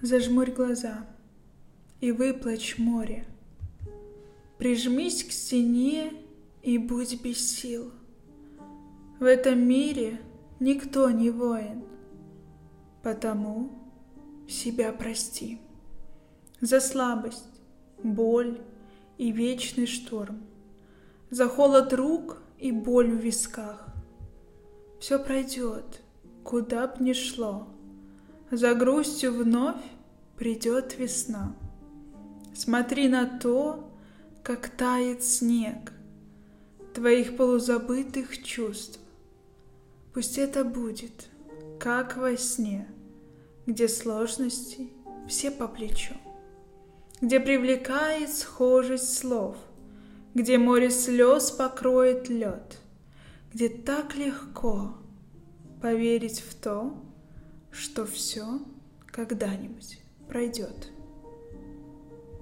Зажмурь глаза и выплачь море. Прижмись к стене и будь без сил. В этом мире никто не воин, потому себя прости. За слабость, боль и вечный шторм, За холод рук и боль в висках. Все пройдет, куда б ни шло, За грустью вновь придет весна. Смотри на то, как тает снег Твоих полузабытых чувств. Пусть это будет, как во сне, Где сложности все по плечу, Где привлекает схожесть слов, Где море слез покроет лед, Где так легко поверить в то, Что все когда-нибудь пройдет.